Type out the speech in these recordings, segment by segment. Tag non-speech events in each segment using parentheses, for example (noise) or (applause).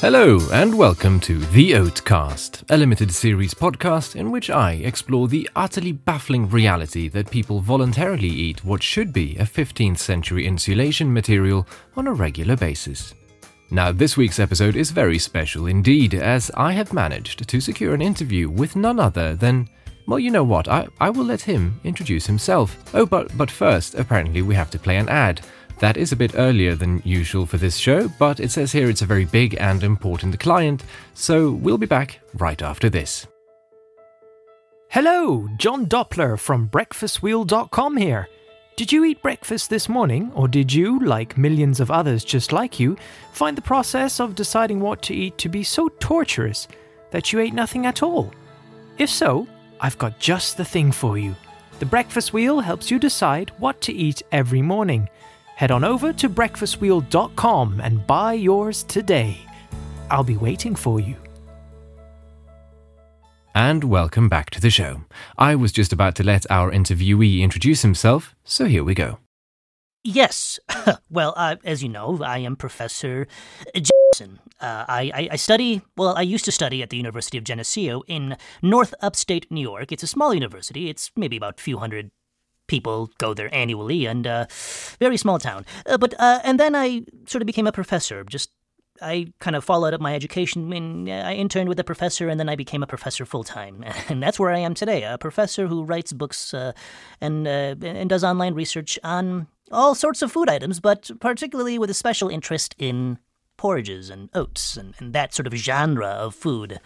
Hello, and welcome to The Oatcast, a limited series podcast in which I explore the utterly baffling reality that people voluntarily eat what should be a 15th century insulation material on a regular basis. Now, this week's episode is very special indeed, as I have managed to secure an interview with none other than. Well, you know what, I, I will let him introduce himself. Oh, but, but first, apparently, we have to play an ad. That is a bit earlier than usual for this show, but it says here it's a very big and important client, so we'll be back right after this. Hello, John Doppler from BreakfastWheel.com here. Did you eat breakfast this morning, or did you, like millions of others just like you, find the process of deciding what to eat to be so torturous that you ate nothing at all? If so, I've got just the thing for you. The Breakfast Wheel helps you decide what to eat every morning head on over to breakfastwheel.com and buy yours today. I'll be waiting for you. And welcome back to the show. I was just about to let our interviewee introduce himself, so here we go. Yes. (laughs) well, uh, as you know, I am Professor Jackson. Uh, I, I, I, study, well, I used to study at the University of Geneseo in North Upstate New York. It's a small university, it's maybe about a few hundred people go there annually, and uh, very small town. Uh, but uh, and then I sort of became a professor. Just I kind of followed up my education. and I interned with a professor, and then I became a professor full time, (laughs) and that's where I am today. A professor who writes books uh, and uh, and does online research on all sorts of food items, but particularly with a special interest in porridges and oats and, and that sort of genre of food.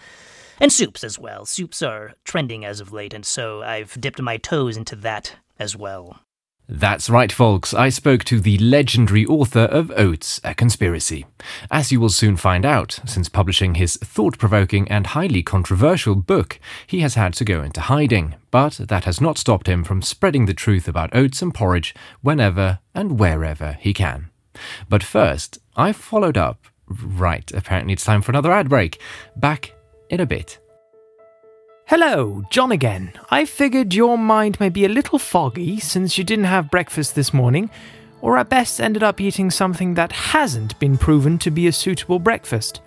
And soups as well. Soups are trending as of late, and so I've dipped my toes into that as well. That's right, folks. I spoke to the legendary author of Oats, A Conspiracy. As you will soon find out, since publishing his thought provoking and highly controversial book, he has had to go into hiding. But that has not stopped him from spreading the truth about oats and porridge whenever and wherever he can. But first, I followed up. Right, apparently it's time for another ad break. Back in a bit. Hello, John again. I figured your mind may be a little foggy since you didn't have breakfast this morning, or at best ended up eating something that hasn't been proven to be a suitable breakfast.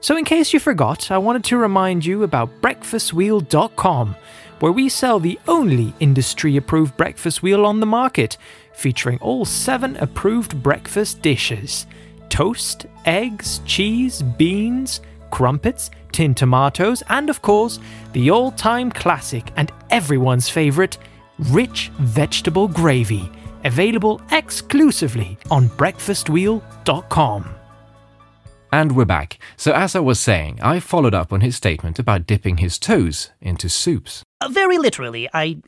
So, in case you forgot, I wanted to remind you about BreakfastWheel.com, where we sell the only industry approved breakfast wheel on the market, featuring all seven approved breakfast dishes toast, eggs, cheese, beans, crumpets, tin tomatoes, and of course, the all time classic and everyone's favourite, rich vegetable gravy, available exclusively on breakfastwheel.com. And we're back. So, as I was saying, I followed up on his statement about dipping his toes into soups. Uh, very literally, I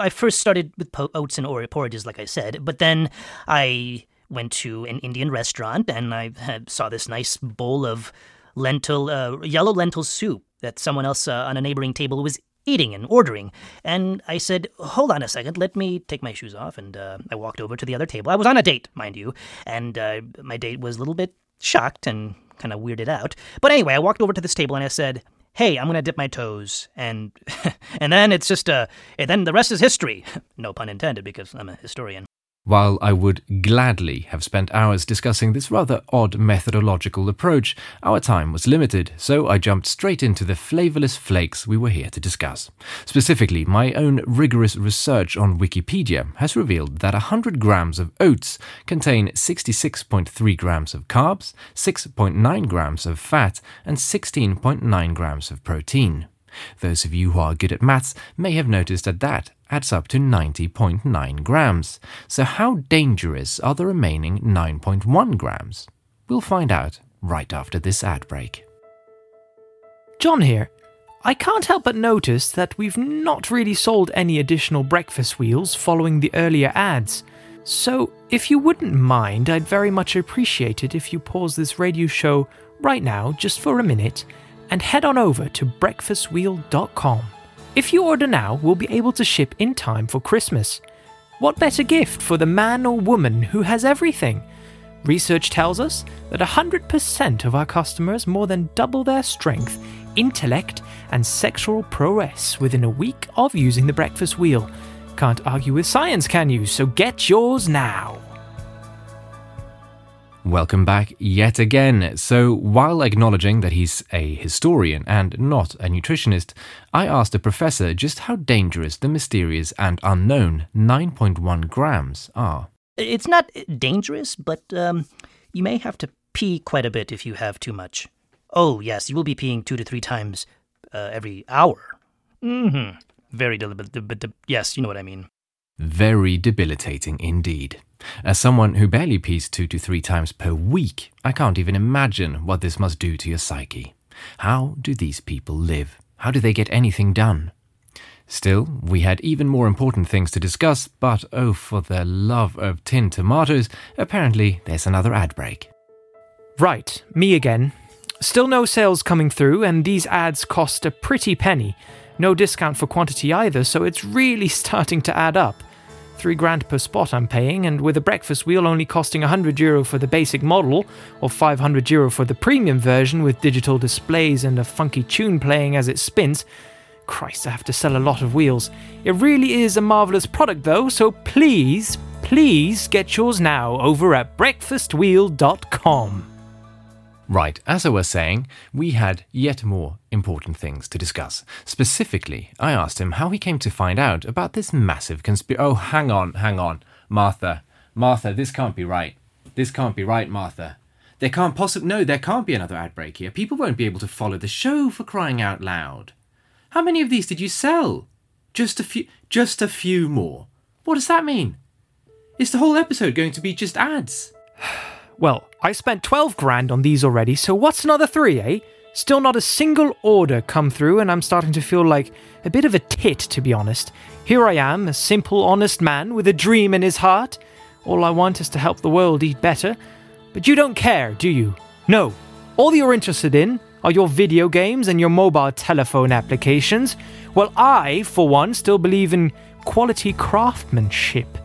I first started with po- oats and or- porridges, like I said, but then I went to an Indian restaurant and I had, saw this nice bowl of lentil, uh, yellow lentil soup that someone else uh, on a neighboring table was eating and ordering. And I said, hold on a second, let me take my shoes off. And uh, I walked over to the other table. I was on a date, mind you. And uh, my date was a little bit shocked and kind of weirded out. But anyway, I walked over to this table and I said, hey, I'm going to dip my toes. And, (laughs) and then it's just, uh, and then the rest is history. (laughs) no pun intended because I'm a historian. While I would gladly have spent hours discussing this rather odd methodological approach, our time was limited, so I jumped straight into the flavourless flakes we were here to discuss. Specifically, my own rigorous research on Wikipedia has revealed that 100 grams of oats contain 66.3 grams of carbs, 6.9 grams of fat, and 16.9 grams of protein. Those of you who are good at maths may have noticed that that adds up to 90.9 grams. So, how dangerous are the remaining 9.1 grams? We'll find out right after this ad break. John here. I can't help but notice that we've not really sold any additional breakfast wheels following the earlier ads. So, if you wouldn't mind, I'd very much appreciate it if you pause this radio show right now, just for a minute, and head on over to breakfastwheel.com. If you order now, we'll be able to ship in time for Christmas. What better gift for the man or woman who has everything? Research tells us that 100% of our customers more than double their strength, intellect, and sexual prowess within a week of using the breakfast wheel. Can't argue with science, can you? So get yours now. Welcome back yet again. So, while acknowledging that he's a historian and not a nutritionist, I asked a professor just how dangerous the mysterious and unknown 9.1 grams are. It's not dangerous, but um, you may have to pee quite a bit if you have too much. Oh, yes, you will be peeing two to three times uh, every hour. Mm-hmm. Very deliberate, but yes, you know what I mean. Very debilitating indeed. As someone who barely pees two to three times per week, I can't even imagine what this must do to your psyche. How do these people live? How do they get anything done? Still, we had even more important things to discuss, but oh, for the love of tin tomatoes, apparently there's another ad break. Right, me again. Still no sales coming through, and these ads cost a pretty penny. No discount for quantity either, so it's really (laughs) starting to add up. Three grand per spot I'm paying, and with a breakfast wheel only costing 100 euro for the basic model, or 500 euro for the premium version with digital displays and a funky tune playing as it spins. Christ, I have to sell a lot of wheels. It really is a marvellous product though, so please, please get yours now over at breakfastwheel.com. Right, as I was saying, we had yet more important things to discuss. Specifically, I asked him how he came to find out about this massive conspiracy. Oh, hang on, hang on. Martha, Martha, this can't be right. This can't be right, Martha. There can't possibly. No, there can't be another ad break here. People won't be able to follow the show for crying out loud. How many of these did you sell? Just a few. Just a few more. What does that mean? Is the whole episode going to be just ads? (sighs) (sighs) (sighs) Well, I spent 12 grand on these already, so what's another three, eh? Still not a single order come through, and I'm starting to feel like a bit of a tit, to be honest. Here I am, a simple, honest man with a dream in his heart. All I want is to help the world eat better. But you don't care, do you? No. All you're interested in are your video games and your mobile telephone applications. Well, I, for one, still believe in quality craftsmanship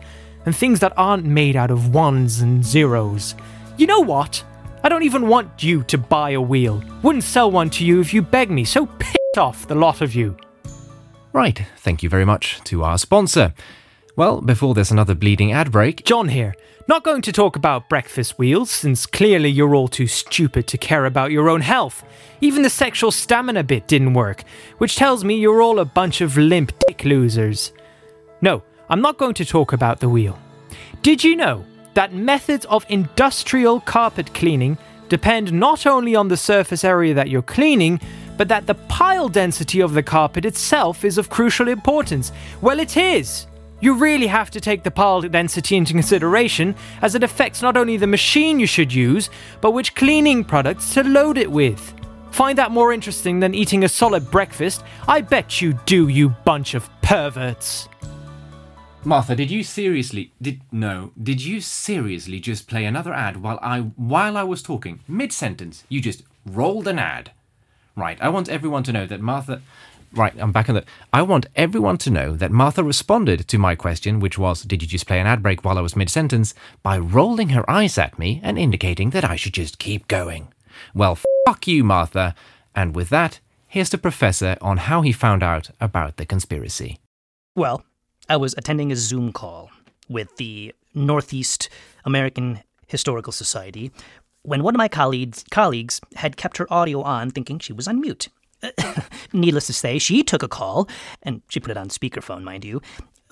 and things that aren't made out of ones and zeros. You know what? I don't even want you to buy a wheel. Wouldn't sell one to you if you begged me, so piss off, the lot of you. Right, thank you very much to our sponsor. Well, before there's another bleeding ad break, John here. Not going to talk about breakfast wheels, since clearly you're all too stupid to care about your own health. Even the sexual stamina bit didn't work, which tells me you're all a bunch of limp dick losers. No, I'm not going to talk about the wheel. Did you know that methods of industrial carpet cleaning depend not only on the surface area that you're cleaning, but that the pile density of the carpet itself is of crucial importance. Well, it is. You really have to take the pile density into consideration, as it affects not only the machine you should use, but which cleaning products to load it with. Find that more interesting than eating a solid breakfast? I bet you do, you bunch of perverts. Martha, did you seriously did no, did you seriously just play another ad while I while I was talking? Mid sentence, you just rolled an ad. Right, I want everyone to know that Martha Right, I'm back on that. I want everyone to know that Martha responded to my question, which was, Did you just play an ad break while I was mid sentence, by rolling her eyes at me and indicating that I should just keep going. Well, fuck you, Martha. And with that, here's the professor on how he found out about the conspiracy. Well, I was attending a Zoom call with the Northeast American Historical Society when one of my colleagues, colleagues had kept her audio on thinking she was on mute. (laughs) Needless to say, she took a call, and she put it on speakerphone, mind you,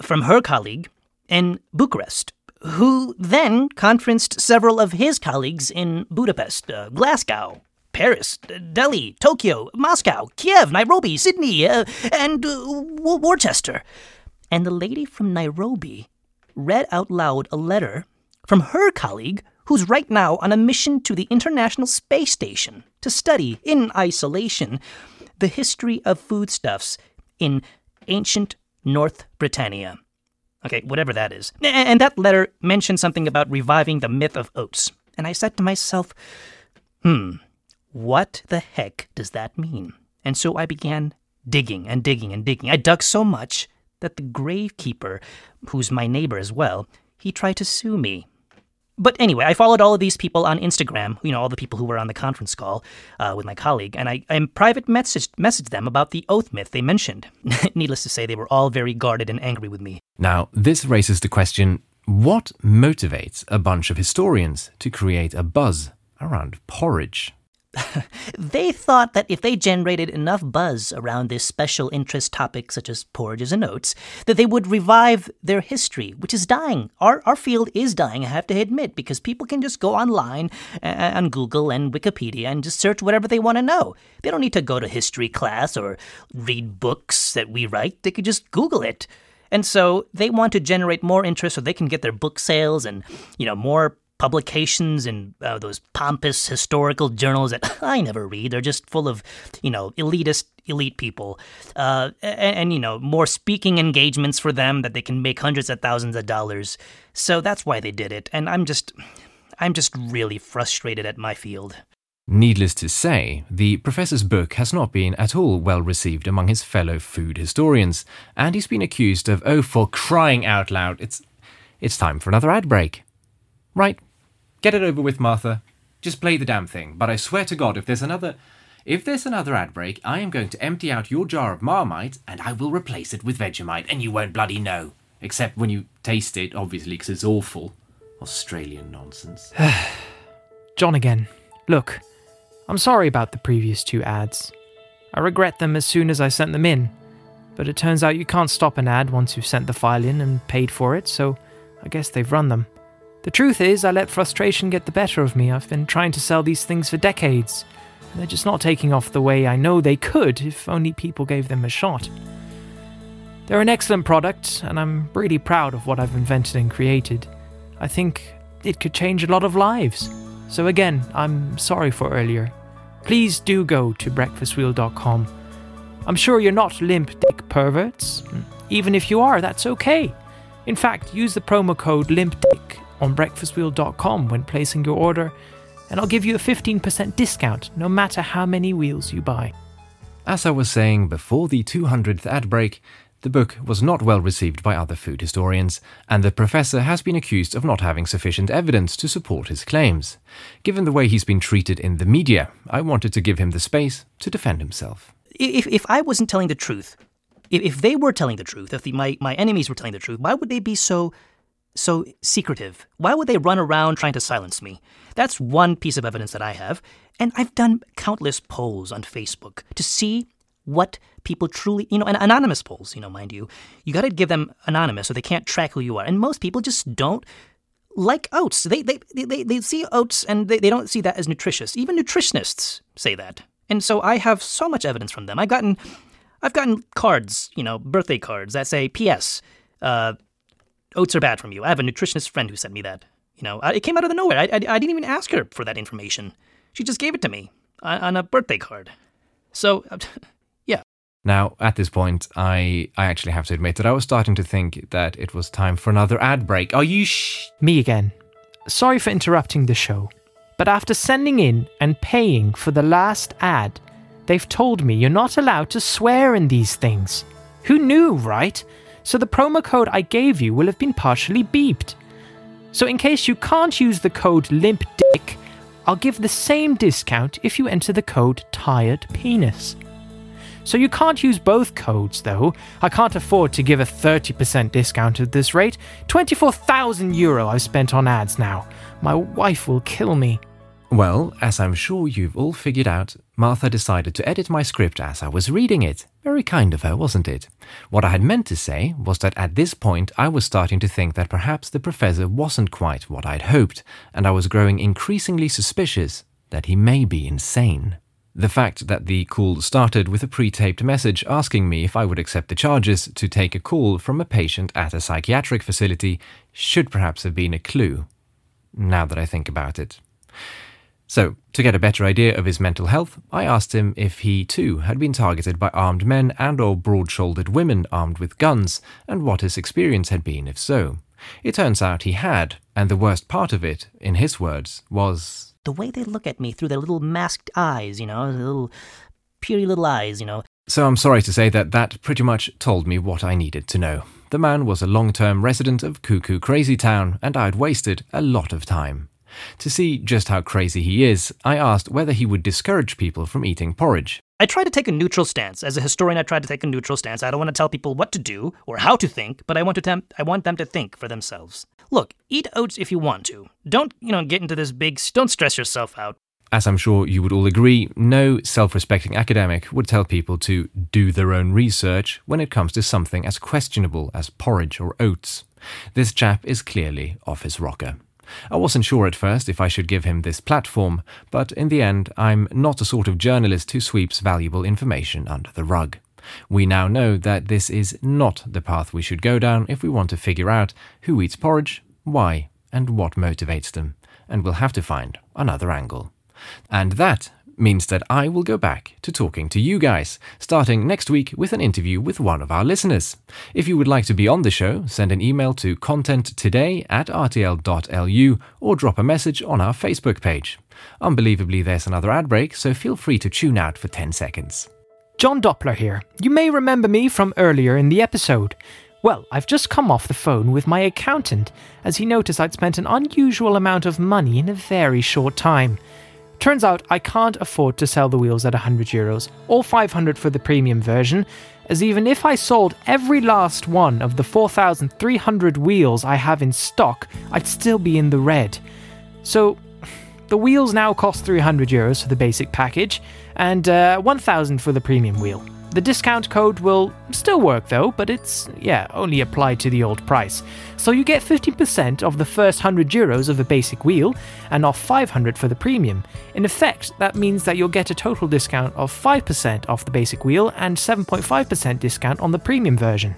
from her colleague in Bucharest, who then conferenced several of his colleagues in Budapest, uh, Glasgow, Paris, Delhi, Tokyo, Moscow, Kiev, Nairobi, Sydney, uh, and uh, Worcester and the lady from Nairobi read out loud a letter from her colleague who's right now on a mission to the International Space Station to study, in isolation, the history of foodstuffs in ancient North Britannia. Okay, whatever that is. And that letter mentioned something about reviving the myth of oats. And I said to myself, hmm, what the heck does that mean? And so I began digging and digging and digging. I dug so much that the gravekeeper, who's my neighbor as well, he tried to sue me. But anyway, I followed all of these people on Instagram, you know, all the people who were on the conference call uh, with my colleague, and I, I private messaged, messaged them about the oath myth they mentioned. (laughs) Needless to say, they were all very guarded and angry with me. Now, this raises the question What motivates a bunch of historians to create a buzz around porridge? (laughs) They thought that if they generated enough buzz around this special interest topic, such as porridges and oats, that they would revive their history, which is dying. Our, our field is dying, I have to admit, because people can just go online uh, on Google and Wikipedia and just search whatever they want to know. They don't need to go to history class or read books that we write, they could just Google it. And so they want to generate more interest so they can get their book sales and, you know, more publications and uh, those pompous historical journals that (laughs) I never read. They're just full of, you know, elitist elite people, uh, and, and, you know more speaking engagements for them that they can make hundreds of thousands of dollars. So that's why they did it. And I'm just, I'm just really frustrated at my field. Needless to say, the professor's book has not been at all well received among his fellow food historians, and he's been accused of, oh, for crying out loud, it's, it's time for another ad break. Right, Get it over with, Martha. Just play the damn thing. But I swear to God, if there's another. If there's another ad break, I am going to empty out your jar of Marmite and I will replace it with Vegemite, and you won't bloody know. Except when you taste it, obviously, because it's awful. Australian nonsense. (sighs) John again. Look, I'm sorry about the previous two ads. I regret them as soon as I sent them in. But it turns out you can't stop an ad once you've sent the file in and paid for it, so I guess they've run them. The truth is, I let frustration get the better of me. I've been trying to sell these things for decades. They're just not taking off the way I know they could if only people gave them a shot. They're an excellent product, and I'm really proud of what I've invented and created. I think it could change a lot of lives. So, again, I'm sorry for earlier. Please do go to breakfastwheel.com. I'm sure you're not limp dick perverts. Even if you are, that's okay. In fact, use the promo code LIMPDICK on breakfastwheel.com when placing your order, and I'll give you a 15% discount no matter how many wheels you buy. As I was saying before the 200th ad break, the book was not well received by other food historians, and the professor has been accused of not having sufficient evidence to support his claims. Given the way he's been treated in the media, I wanted to give him the space to defend himself. If, if I wasn't telling the truth, if, if they were telling the truth, if the, my, my enemies were telling the truth, why would they be so so secretive? Why would they run around trying to silence me? That's one piece of evidence that I have. And I've done countless polls on Facebook to see what people truly, you know, and anonymous polls, you know, mind you. You got to give them anonymous so they can't track who you are. And most people just don't like oats. They, they, they, they see oats and they, they don't see that as nutritious. Even nutritionists say that. And so I have so much evidence from them. I've gotten, I've gotten cards, you know, birthday cards that say, P.S. Uh, oats are bad from you. I have a nutritionist friend who sent me that. You know, uh, it came out of the nowhere. I, I, I didn't even ask her for that information. She just gave it to me uh, on a birthday card. So, (laughs) yeah. Now, at this point, I I actually have to admit that I was starting to think that it was time for another ad break. Are you sh? Me again. Sorry for interrupting the show, but after sending in and paying for the last ad, they've told me you're not allowed to swear in these things. Who knew, right? So the promo code I gave you will have been partially beeped. So, in case you can't use the code LIMPDICK, I'll give the same discount if you enter the code Tired Penis. So, you can't use both codes though. I can't afford to give a 30% discount at this rate. 24,000 euro I've spent on ads now. My wife will kill me. Well, as I'm sure you've all figured out, Martha decided to edit my script as I was reading it. Very kind of her, wasn't it? What I had meant to say was that at this point I was starting to think that perhaps the professor wasn't quite what I'd hoped, and I was growing increasingly suspicious that he may be insane. The fact that the call started with a pre taped message asking me if I would accept the charges to take a call from a patient at a psychiatric facility should perhaps have been a clue, now that I think about it. So, to get a better idea of his mental health, I asked him if he too had been targeted by armed men and or broad-shouldered women armed with guns, and what his experience had been if so. It turns out he had, and the worst part of it, in his words, was the way they look at me through their little masked eyes, you know, little puny little eyes, you know. So I'm sorry to say that that pretty much told me what I needed to know. The man was a long-term resident of Cuckoo Crazy Town, and I'd wasted a lot of time. To see just how crazy he is, I asked whether he would discourage people from eating porridge. I try to take a neutral stance. As a historian, I try to take a neutral stance. I don't want to tell people what to do or how to think, but I want to tem- I want them to think for themselves. Look, eat oats if you want to. Don't, you know, get into this big, don't stress yourself out. As I'm sure you would all agree, no self respecting academic would tell people to do their own research when it comes to something as questionable as porridge or oats. This chap is clearly off his rocker. I wasn't sure at first if I should give him this platform, but in the end, I'm not the sort of journalist who sweeps valuable information under the rug. We now know that this is not the path we should go down if we want to figure out who eats porridge, why, and what motivates them, and we'll have to find another angle. And that means that I will go back to talking to you guys, starting next week with an interview with one of our listeners. If you would like to be on the show, send an email to contenttoday at rtl.lu or drop a message on our Facebook page. Unbelievably, there's another ad break, so feel free to tune out for 10 seconds. John Doppler here. You may remember me from earlier in the episode. Well, I've just come off the phone with my accountant, as he noticed I'd spent an unusual amount of money in a very short time. Turns out I can't afford to sell the wheels at 100 euros, or 500 for the premium version, as even if I sold every last one of the 4,300 wheels I have in stock, I'd still be in the red. So, the wheels now cost 300 euros for the basic package, and uh, 1,000 for the premium wheel. The discount code will still work though, but it's, yeah, only applied to the old price. So you get 15% of the first 100 euros of the basic wheel and off 500 for the premium. In effect, that means that you'll get a total discount of 5% off the basic wheel and 7.5% discount on the premium version.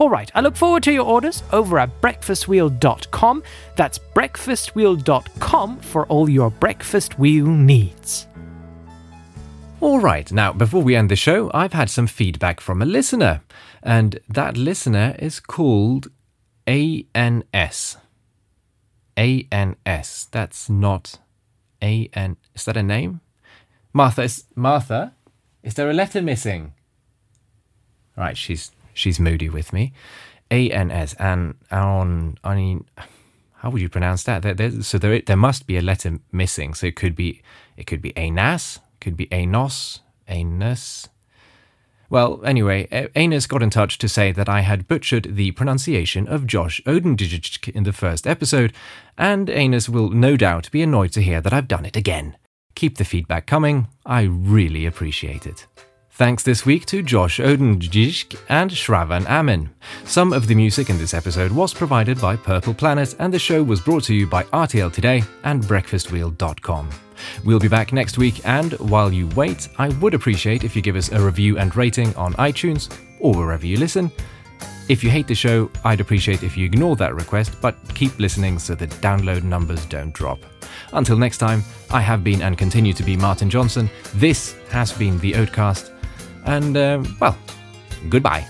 Alright, I look forward to your orders over at breakfastwheel.com. That's breakfastwheel.com for all your breakfast wheel needs. Alright, now before we end the show, I've had some feedback from a listener, and that listener is called ANS. ANS. That's not AN. Is that a name? Martha is Martha. Is there a letter missing? Right, she's she's moody with me. ANS and on I mean how would you pronounce that? There, there, so there there must be a letter missing. So it could be it could be ANAS could be Anos, Anus. Well, anyway, Anus got in touch to say that I had butchered the pronunciation of Josh Odendijik in the first episode, and Anus will no doubt be annoyed to hear that I've done it again. Keep the feedback coming, I really appreciate it. Thanks this week to Josh Odendjik and Shravan Amin. Some of the music in this episode was provided by Purple Planet, and the show was brought to you by RTL Today and BreakfastWheel.com. We'll be back next week, and while you wait, I would appreciate if you give us a review and rating on iTunes or wherever you listen. If you hate the show, I'd appreciate if you ignore that request, but keep listening so the download numbers don't drop. Until next time, I have been and continue to be Martin Johnson. This has been the Oatcast, and, uh, well, goodbye.